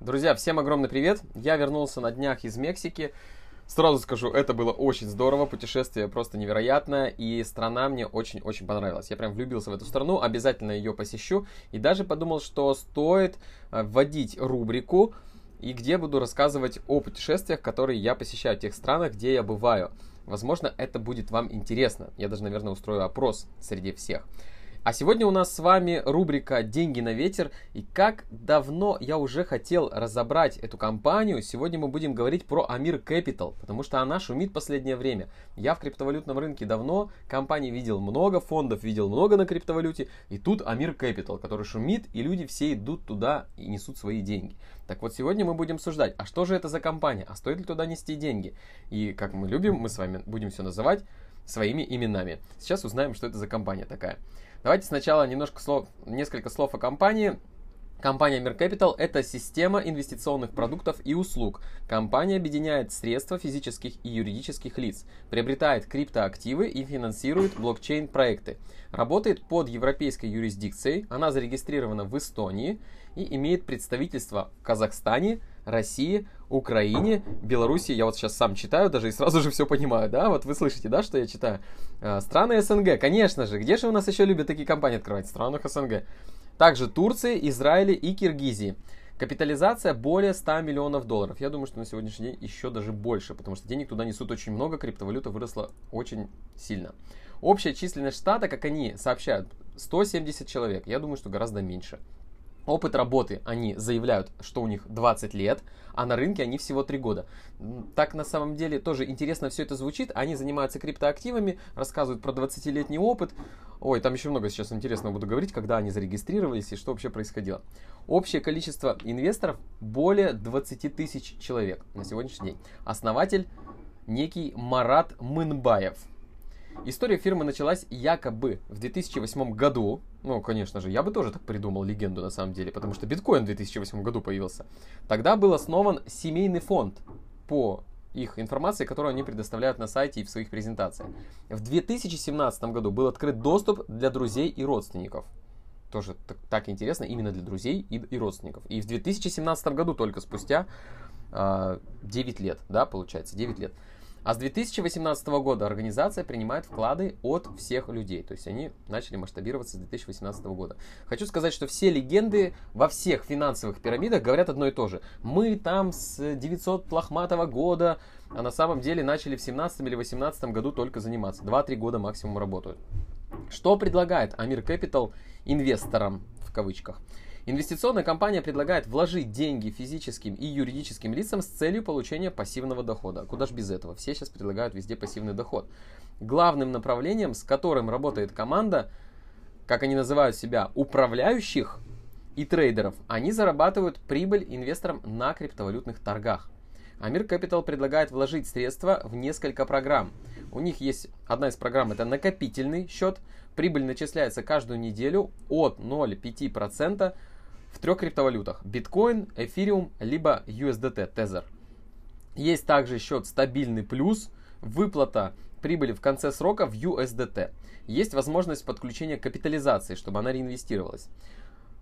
Друзья, всем огромный привет! Я вернулся на днях из Мексики. Сразу скажу, это было очень здорово, путешествие просто невероятное, и страна мне очень-очень понравилась. Я прям влюбился в эту страну, обязательно ее посещу, и даже подумал, что стоит э, вводить рубрику, и где буду рассказывать о путешествиях, которые я посещаю, в тех странах, где я бываю. Возможно, это будет вам интересно. Я даже, наверное, устрою опрос среди всех. А сегодня у нас с вами рубрика «Деньги на ветер». И как давно я уже хотел разобрать эту компанию, сегодня мы будем говорить про Амир Capital, потому что она шумит последнее время. Я в криптовалютном рынке давно, компаний видел много, фондов видел много на криптовалюте, и тут Амир Capital, который шумит, и люди все идут туда и несут свои деньги. Так вот, сегодня мы будем обсуждать, а что же это за компания, а стоит ли туда нести деньги? И как мы любим, мы с вами будем все называть своими именами. Сейчас узнаем, что это за компания такая. Давайте сначала немножко слов, несколько слов о компании. Компания Mir Capital – это система инвестиционных продуктов и услуг. Компания объединяет средства физических и юридических лиц, приобретает криптоактивы и финансирует блокчейн-проекты. Работает под европейской юрисдикцией, она зарегистрирована в Эстонии и имеет представительство в Казахстане, России, Украине, Беларуси. Я вот сейчас сам читаю даже и сразу же все понимаю, да? Вот вы слышите, да, что я читаю? А, страны СНГ, конечно же. Где же у нас еще любят такие компании открывать? В странах СНГ. Также Турции, Израиле и Киргизии. Капитализация более 100 миллионов долларов. Я думаю, что на сегодняшний день еще даже больше, потому что денег туда несут очень много, криптовалюта выросла очень сильно. Общая численность штата, как они сообщают, 170 человек. Я думаю, что гораздо меньше. Опыт работы они заявляют, что у них 20 лет, а на рынке они всего 3 года. Так на самом деле тоже интересно все это звучит. Они занимаются криптоактивами, рассказывают про 20-летний опыт. Ой, там еще много сейчас интересного буду говорить, когда они зарегистрировались и что вообще происходило. Общее количество инвесторов более 20 тысяч человек на сегодняшний день. Основатель некий Марат Мынбаев. История фирмы началась якобы в 2008 году. Ну, конечно же, я бы тоже так придумал легенду на самом деле, потому что биткоин в 2008 году появился. Тогда был основан семейный фонд по их информации, которую они предоставляют на сайте и в своих презентациях. В 2017 году был открыт доступ для друзей и родственников. Тоже так, так интересно, именно для друзей и, и родственников. И в 2017 году, только спустя э, а, 9 лет, да, получается, 9 лет, а с 2018 года организация принимает вклады от всех людей. То есть они начали масштабироваться с 2018 года. Хочу сказать, что все легенды во всех финансовых пирамидах говорят одно и то же. Мы там с 900 лохматого года, а на самом деле начали в 17 или 18 году только заниматься. 2-3 года максимум работают. Что предлагает Амир Capital инвесторам в кавычках? Инвестиционная компания предлагает вложить деньги физическим и юридическим лицам с целью получения пассивного дохода. Куда ж без этого? Все сейчас предлагают везде пассивный доход. Главным направлением, с которым работает команда, как они называют себя, управляющих и трейдеров, они зарабатывают прибыль инвесторам на криптовалютных торгах. Амир Capital предлагает вложить средства в несколько программ. У них есть одна из программ, это накопительный счет. Прибыль начисляется каждую неделю от 0,5% в трех криптовалютах. Биткоин, эфириум, либо USDT, Tether. Есть также счет стабильный плюс, выплата прибыли в конце срока в USDT. Есть возможность подключения капитализации, чтобы она реинвестировалась.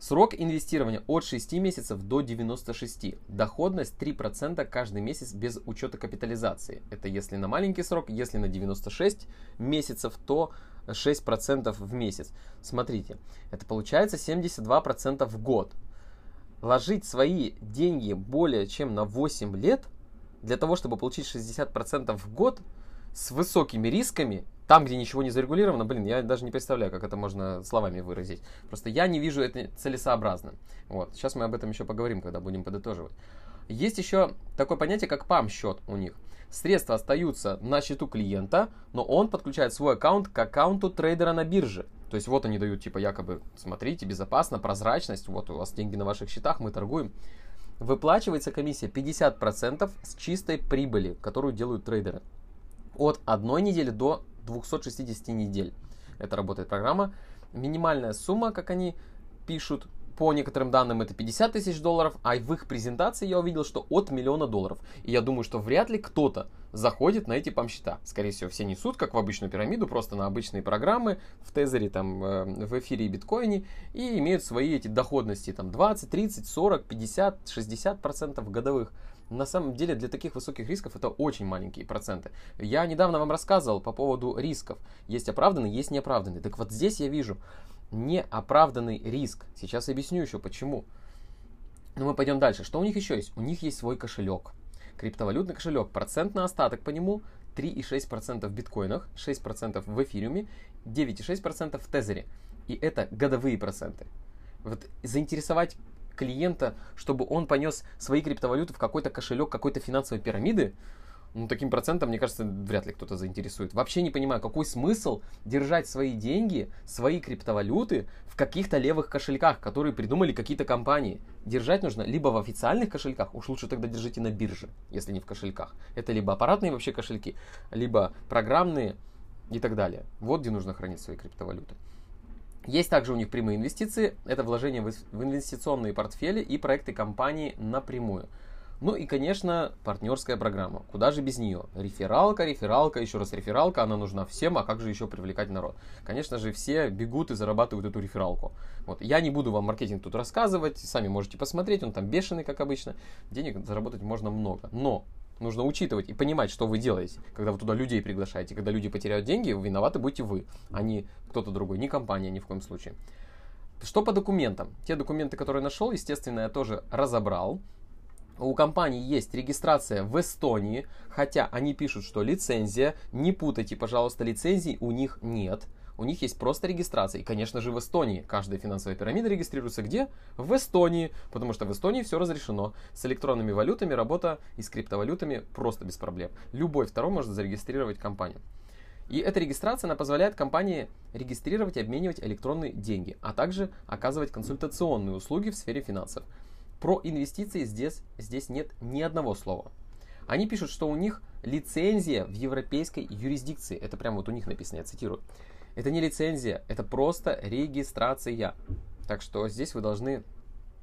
Срок инвестирования от 6 месяцев до 96. Доходность 3% каждый месяц без учета капитализации. Это если на маленький срок, если на 96 месяцев, то 6% в месяц. Смотрите, это получается 72% в год. Ложить свои деньги более чем на 8 лет для того, чтобы получить 60% в год с высокими рисками, там, где ничего не зарегулировано, блин, я даже не представляю, как это можно словами выразить. Просто я не вижу это целесообразным. Вот. Сейчас мы об этом еще поговорим, когда будем подытоживать. Есть еще такое понятие, как PAM-счет у них. Средства остаются на счету клиента, но он подключает свой аккаунт к аккаунту трейдера на бирже. То есть вот они дают типа якобы, смотрите, безопасно, прозрачность, вот у вас деньги на ваших счетах, мы торгуем. Выплачивается комиссия 50% с чистой прибыли, которую делают трейдеры. От одной недели до 260 недель. Это работает программа. Минимальная сумма, как они пишут, по некоторым данным это 50 тысяч долларов, а в их презентации я увидел, что от миллиона долларов. И я думаю, что вряд ли кто-то заходит на эти пам-счета. Скорее всего, все несут, как в обычную пирамиду, просто на обычные программы в Тезере, там, э, в эфире и биткоине, и имеют свои эти доходности, там, 20, 30, 40, 50, 60 процентов годовых. На самом деле для таких высоких рисков это очень маленькие проценты. Я недавно вам рассказывал по поводу рисков. Есть оправданные, есть неоправданные. Так вот здесь я вижу неоправданный риск. Сейчас объясню еще почему. Но мы пойдем дальше. Что у них еще есть? У них есть свой кошелек. Криптовалютный кошелек. Процентный остаток по нему 3,6% в биткоинах, 6% в эфириуме, 9,6% в тезере. И это годовые проценты. Вот заинтересовать клиента, чтобы он понес свои криптовалюты в какой-то кошелек какой-то финансовой пирамиды, ну, таким процентом, мне кажется, вряд ли кто-то заинтересует. Вообще не понимаю, какой смысл держать свои деньги, свои криптовалюты в каких-то левых кошельках, которые придумали какие-то компании. Держать нужно либо в официальных кошельках, уж лучше тогда держите на бирже, если не в кошельках. Это либо аппаратные вообще кошельки, либо программные и так далее. Вот где нужно хранить свои криптовалюты. Есть также у них прямые инвестиции, это вложение в инвестиционные портфели и проекты компании напрямую. Ну и, конечно, партнерская программа. Куда же без нее? Рефералка, рефералка, еще раз рефералка, она нужна всем, а как же еще привлекать народ? Конечно же, все бегут и зарабатывают эту рефералку. Вот. Я не буду вам маркетинг тут рассказывать, сами можете посмотреть, он там бешеный, как обычно. Денег заработать можно много. Но нужно учитывать и понимать, что вы делаете, когда вы туда людей приглашаете. Когда люди потеряют деньги, виноваты будете вы, а не кто-то другой, не компания ни в коем случае. Что по документам? Те документы, которые нашел, естественно, я тоже разобрал у компании есть регистрация в Эстонии, хотя они пишут, что лицензия, не путайте, пожалуйста, лицензий у них нет. У них есть просто регистрация. И, конечно же, в Эстонии. Каждая финансовая пирамида регистрируется где? В Эстонии. Потому что в Эстонии все разрешено. С электронными валютами работа и с криптовалютами просто без проблем. Любой второй может зарегистрировать компанию. И эта регистрация она позволяет компании регистрировать и обменивать электронные деньги, а также оказывать консультационные услуги в сфере финансов. Про инвестиции здесь, здесь нет ни одного слова. Они пишут, что у них лицензия в европейской юрисдикции. Это прямо вот у них написано, я цитирую. Это не лицензия, это просто регистрация. Так что здесь вы должны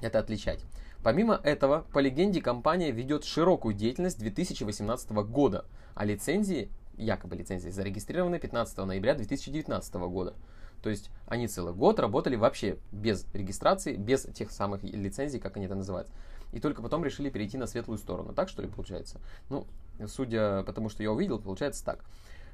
это отличать. Помимо этого, по легенде, компания ведет широкую деятельность 2018 года, а лицензии, якобы лицензии, зарегистрированы 15 ноября 2019 года. То есть они целый год работали вообще без регистрации, без тех самых лицензий, как они это называют. И только потом решили перейти на светлую сторону. Так что ли получается? Ну, судя по тому, что я увидел, получается так.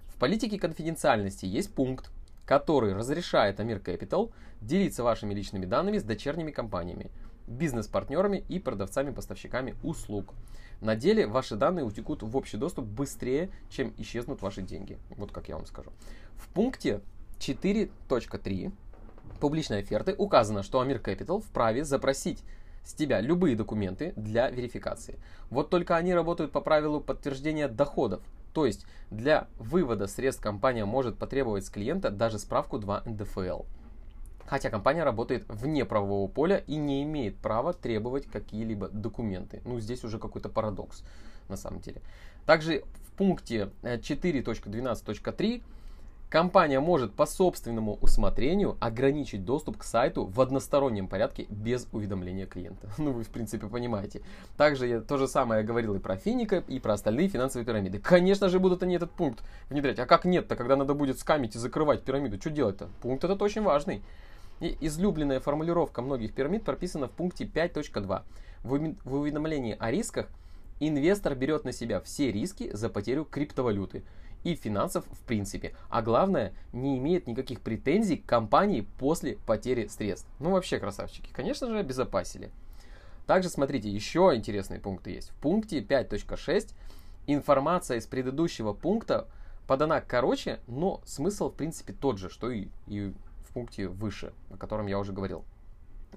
В политике конфиденциальности есть пункт, который разрешает Амир Capital делиться вашими личными данными с дочерними компаниями, бизнес-партнерами и продавцами-поставщиками услуг. На деле ваши данные утекут в общий доступ быстрее, чем исчезнут ваши деньги. Вот как я вам скажу. В пункте 4.3 публичной оферты указано, что Амир Capital вправе запросить с тебя любые документы для верификации. Вот только они работают по правилу подтверждения доходов. То есть для вывода средств компания может потребовать с клиента даже справку 2 НДФЛ. Хотя компания работает вне правового поля и не имеет права требовать какие-либо документы. Ну, здесь уже какой-то парадокс на самом деле. Также в пункте 4.12.3 Компания может по собственному усмотрению ограничить доступ к сайту в одностороннем порядке без уведомления клиента. Ну, вы, в принципе, понимаете. Также я то же самое я говорил и про Финика, и про остальные финансовые пирамиды. Конечно же, будут они этот пункт внедрять. А как нет-то, когда надо будет скамить и закрывать пирамиду? Что делать-то? Пункт этот очень важный. И излюбленная формулировка многих пирамид прописана в пункте 5.2. В уведомлении о рисках инвестор берет на себя все риски за потерю криптовалюты – и финансов в принципе. А главное, не имеет никаких претензий к компании после потери средств. Ну вообще красавчики, конечно же, обезопасили. Также смотрите, еще интересные пункты есть. В пункте 5.6 информация из предыдущего пункта подана короче, но смысл в принципе тот же, что и, и в пункте выше, о котором я уже говорил.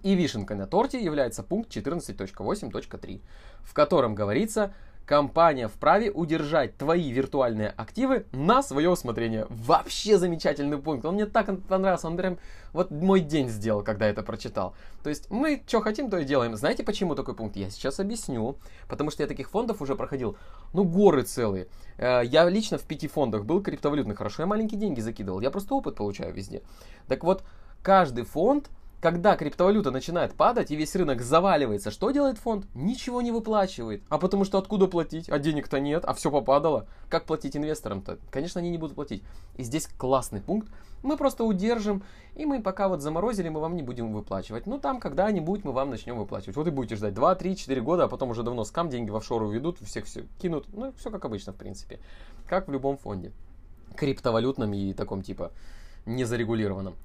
И вишенкой на торте является пункт 14.8.3, в котором говорится, компания вправе удержать твои виртуальные активы на свое усмотрение. Вообще замечательный пункт. Он мне так понравился. Он прям вот мой день сделал, когда это прочитал. То есть мы что хотим, то и делаем. Знаете, почему такой пункт? Я сейчас объясню. Потому что я таких фондов уже проходил, ну, горы целые. Э, я лично в пяти фондах был криптовалютных. Хорошо, я маленькие деньги закидывал. Я просто опыт получаю везде. Так вот, каждый фонд когда криптовалюта начинает падать и весь рынок заваливается, что делает фонд? Ничего не выплачивает. А потому что откуда платить? А денег-то нет, а все попадало. Как платить инвесторам-то? Конечно, они не будут платить. И здесь классный пункт. Мы просто удержим, и мы пока вот заморозили, мы вам не будем выплачивать. Ну там когда-нибудь мы вам начнем выплачивать. Вот и будете ждать 2, 3, 4 года, а потом уже давно скам, деньги в офшоры уведут, всех все кинут. Ну, все как обычно, в принципе. Как в любом фонде. Криптовалютном и таком типа незарегулированном.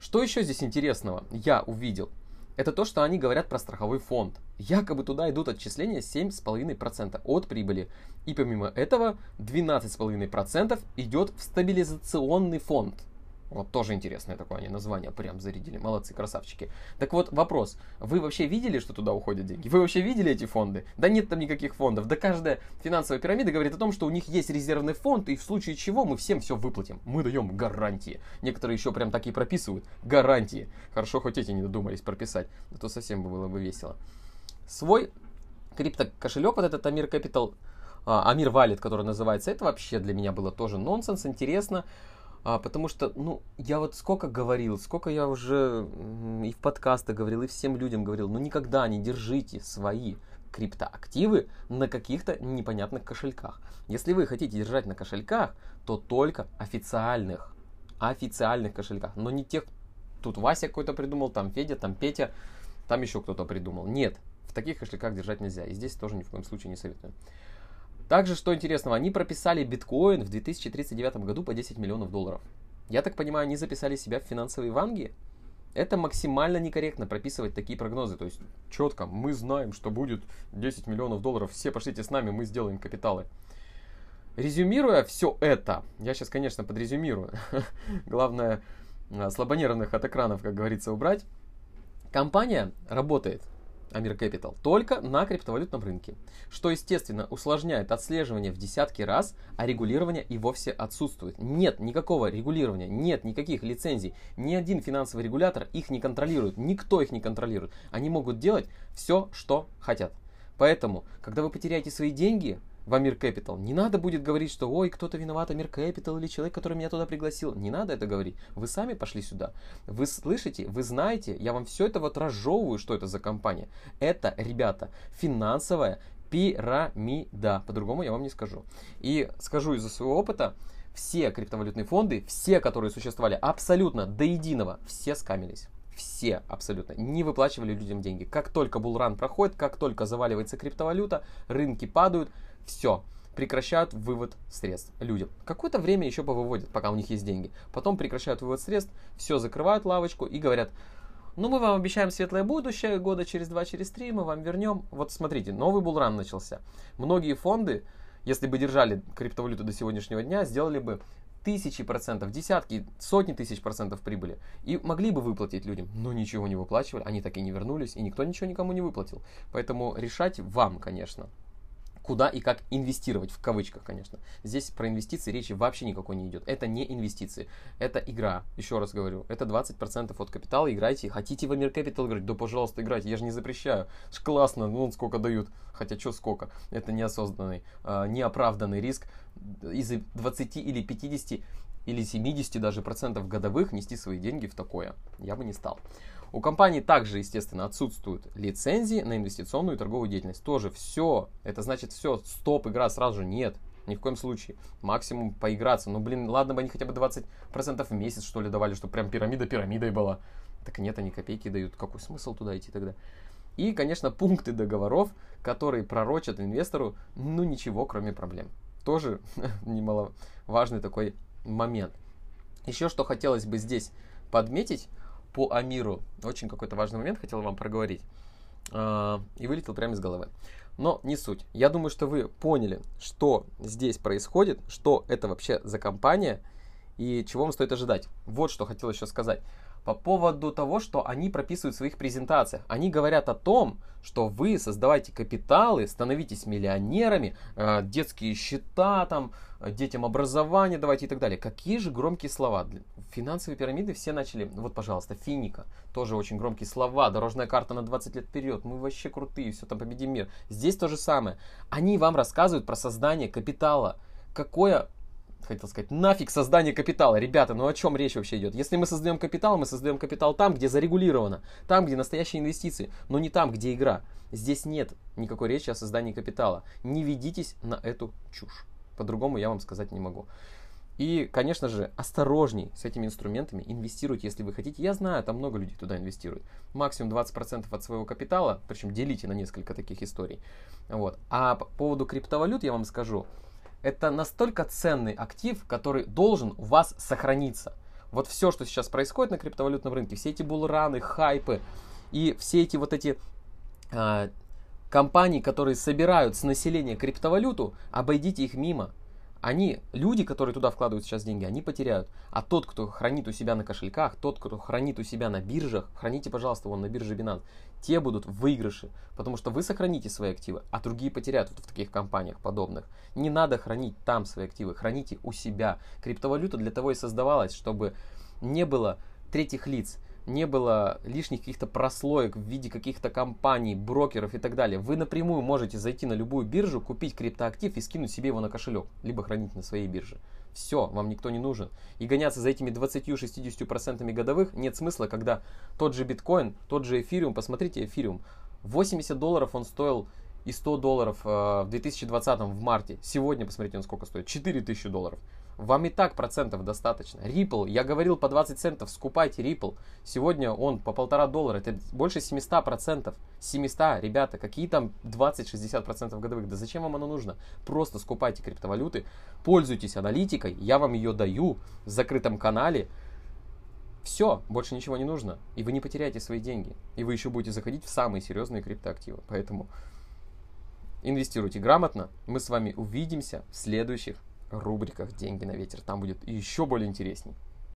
Что еще здесь интересного я увидел? Это то, что они говорят про страховой фонд. Якобы туда идут отчисления 7,5% от прибыли. И помимо этого 12,5% идет в стабилизационный фонд. Вот тоже интересное такое они название прям зарядили. Молодцы, красавчики. Так вот, вопрос. Вы вообще видели, что туда уходят деньги? Вы вообще видели эти фонды? Да нет там никаких фондов. Да каждая финансовая пирамида говорит о том, что у них есть резервный фонд, и в случае чего мы всем все выплатим. Мы даем гарантии. Некоторые еще прям так и прописывают. Гарантии. Хорошо, хоть эти не додумались прописать. А то совсем бы было бы весело. Свой крипто-кошелек, вот этот Амир Capital, Амир Валит, который называется, это вообще для меня было тоже нонсенс, интересно. А, потому что, ну, я вот сколько говорил, сколько я уже и в подкастах говорил, и всем людям говорил, ну никогда не держите свои криптоактивы на каких-то непонятных кошельках. Если вы хотите держать на кошельках, то только официальных, официальных кошельках, но не тех, тут Вася какой-то придумал, там Федя, там Петя, там еще кто-то придумал. Нет, в таких кошельках держать нельзя, и здесь тоже ни в коем случае не советую. Также, что интересного, они прописали биткоин в 2039 году по 10 миллионов долларов. Я так понимаю, они записали себя в финансовые ванги? Это максимально некорректно прописывать такие прогнозы. То есть четко, мы знаем, что будет 10 миллионов долларов, все пошлите с нами, мы сделаем капиталы. Резюмируя все это, я сейчас, конечно, подрезюмирую. Главное, а, слабонервных от экранов, как говорится, убрать. Компания работает Амир Capital только на криптовалютном рынке, что, естественно, усложняет отслеживание в десятки раз, а регулирование и вовсе отсутствует. Нет никакого регулирования, нет никаких лицензий, ни один финансовый регулятор их не контролирует, никто их не контролирует. Они могут делать все, что хотят. Поэтому, когда вы потеряете свои деньги, в Амир Capital. Не надо будет говорить, что ой, кто-то виноват, Амир Capital или человек, который меня туда пригласил. Не надо это говорить. Вы сами пошли сюда. Вы слышите, вы знаете, я вам все это вот разжевываю, что это за компания. Это, ребята, финансовая пирамида. По-другому я вам не скажу. И скажу из-за своего опыта, все криптовалютные фонды, все, которые существовали абсолютно до единого, все скамились все абсолютно не выплачивали людям деньги. Как только булран проходит, как только заваливается криптовалюта, рынки падают, все, прекращают вывод средств людям. Какое-то время еще повыводят, пока у них есть деньги. Потом прекращают вывод средств, все, закрывают лавочку и говорят, ну мы вам обещаем светлое будущее, года через два, через три мы вам вернем. Вот смотрите, новый булран начался. Многие фонды, если бы держали криптовалюту до сегодняшнего дня, сделали бы тысячи процентов, десятки, сотни тысяч процентов прибыли. И могли бы выплатить людям, но ничего не выплачивали, они так и не вернулись, и никто ничего никому не выплатил. Поэтому решать вам, конечно куда и как инвестировать, в кавычках, конечно. Здесь про инвестиции речи вообще никакой не идет. Это не инвестиции, это игра. Еще раз говорю, это 20% от капитала, играйте. Хотите в Амир Capital играть? Да, пожалуйста, играйте, я же не запрещаю. Ж классно, ну сколько дают. Хотя, что сколько? Это неосознанный, э, неоправданный риск из 20 или 50 или 70 даже процентов годовых нести свои деньги в такое. Я бы не стал. У компании также, естественно, отсутствуют лицензии на инвестиционную и торговую деятельность. Тоже все. Это значит все. Стоп, игра сразу же нет. Ни в коем случае. Максимум поиграться. Ну, блин, ладно бы они хотя бы 20% в месяц, что ли, давали, чтобы прям пирамида пирамидой была. Так нет, они копейки дают. Какой смысл туда идти тогда? И, конечно, пункты договоров, которые пророчат инвестору, ну, ничего, кроме проблем. Тоже немаловажный такой момент. Еще что хотелось бы здесь подметить, по Амиру. Очень какой-то важный момент хотел вам проговорить. А, и вылетел прямо из головы. Но не суть. Я думаю, что вы поняли, что здесь происходит, что это вообще за компания и чего вам стоит ожидать. Вот что хотел еще сказать по поводу того, что они прописывают в своих презентациях. Они говорят о том, что вы создавайте капиталы, становитесь миллионерами, э, детские счета, там, детям образование давайте и так далее. Какие же громкие слова. Финансовые пирамиды все начали, вот, пожалуйста, Финика, тоже очень громкие слова, дорожная карта на 20 лет вперед, мы вообще крутые, все там победим мир. Здесь то же самое. Они вам рассказывают про создание капитала. Какое хотел сказать, нафиг создание капитала. Ребята, ну о чем речь вообще идет? Если мы создаем капитал, мы создаем капитал там, где зарегулировано, там, где настоящие инвестиции, но не там, где игра. Здесь нет никакой речи о создании капитала. Не ведитесь на эту чушь. По-другому я вам сказать не могу. И, конечно же, осторожней с этими инструментами, инвестируйте, если вы хотите. Я знаю, там много людей туда инвестируют. Максимум 20% от своего капитала, причем делите на несколько таких историй. Вот. А по поводу криптовалют я вам скажу, это настолько ценный актив, который должен у вас сохраниться. Вот все, что сейчас происходит на криптовалютном рынке, все эти булраны, хайпы и все эти вот эти э, компании, которые собирают с населения криптовалюту, обойдите их мимо они, люди, которые туда вкладывают сейчас деньги, они потеряют. А тот, кто хранит у себя на кошельках, тот, кто хранит у себя на биржах, храните, пожалуйста, вон на бирже Binance, те будут в выигрыше, потому что вы сохраните свои активы, а другие потеряют вот в таких компаниях подобных. Не надо хранить там свои активы, храните у себя. Криптовалюта для того и создавалась, чтобы не было третьих лиц, не было лишних каких-то прослоек в виде каких-то компаний, брокеров и так далее. Вы напрямую можете зайти на любую биржу, купить криптоактив и скинуть себе его на кошелек, либо хранить на своей бирже. Все, вам никто не нужен. И гоняться за этими 20-60% годовых нет смысла, когда тот же биткоин, тот же эфириум, посмотрите эфириум, 80 долларов он стоил и 100 долларов э, в 2020 в марте. Сегодня, посмотрите, он сколько стоит, 4000 долларов. Вам и так процентов достаточно. Ripple, я говорил по 20 центов, скупайте Ripple. Сегодня он по полтора доллара, это больше 700 процентов. 700, ребята, какие там 20-60 процентов годовых? Да зачем вам оно нужно? Просто скупайте криптовалюты, пользуйтесь аналитикой, я вам ее даю в закрытом канале. Все, больше ничего не нужно. И вы не потеряете свои деньги. И вы еще будете заходить в самые серьезные криптоактивы. Поэтому инвестируйте грамотно. Мы с вами увидимся в следующих рубриках «Деньги на ветер». Там будет еще более интересней.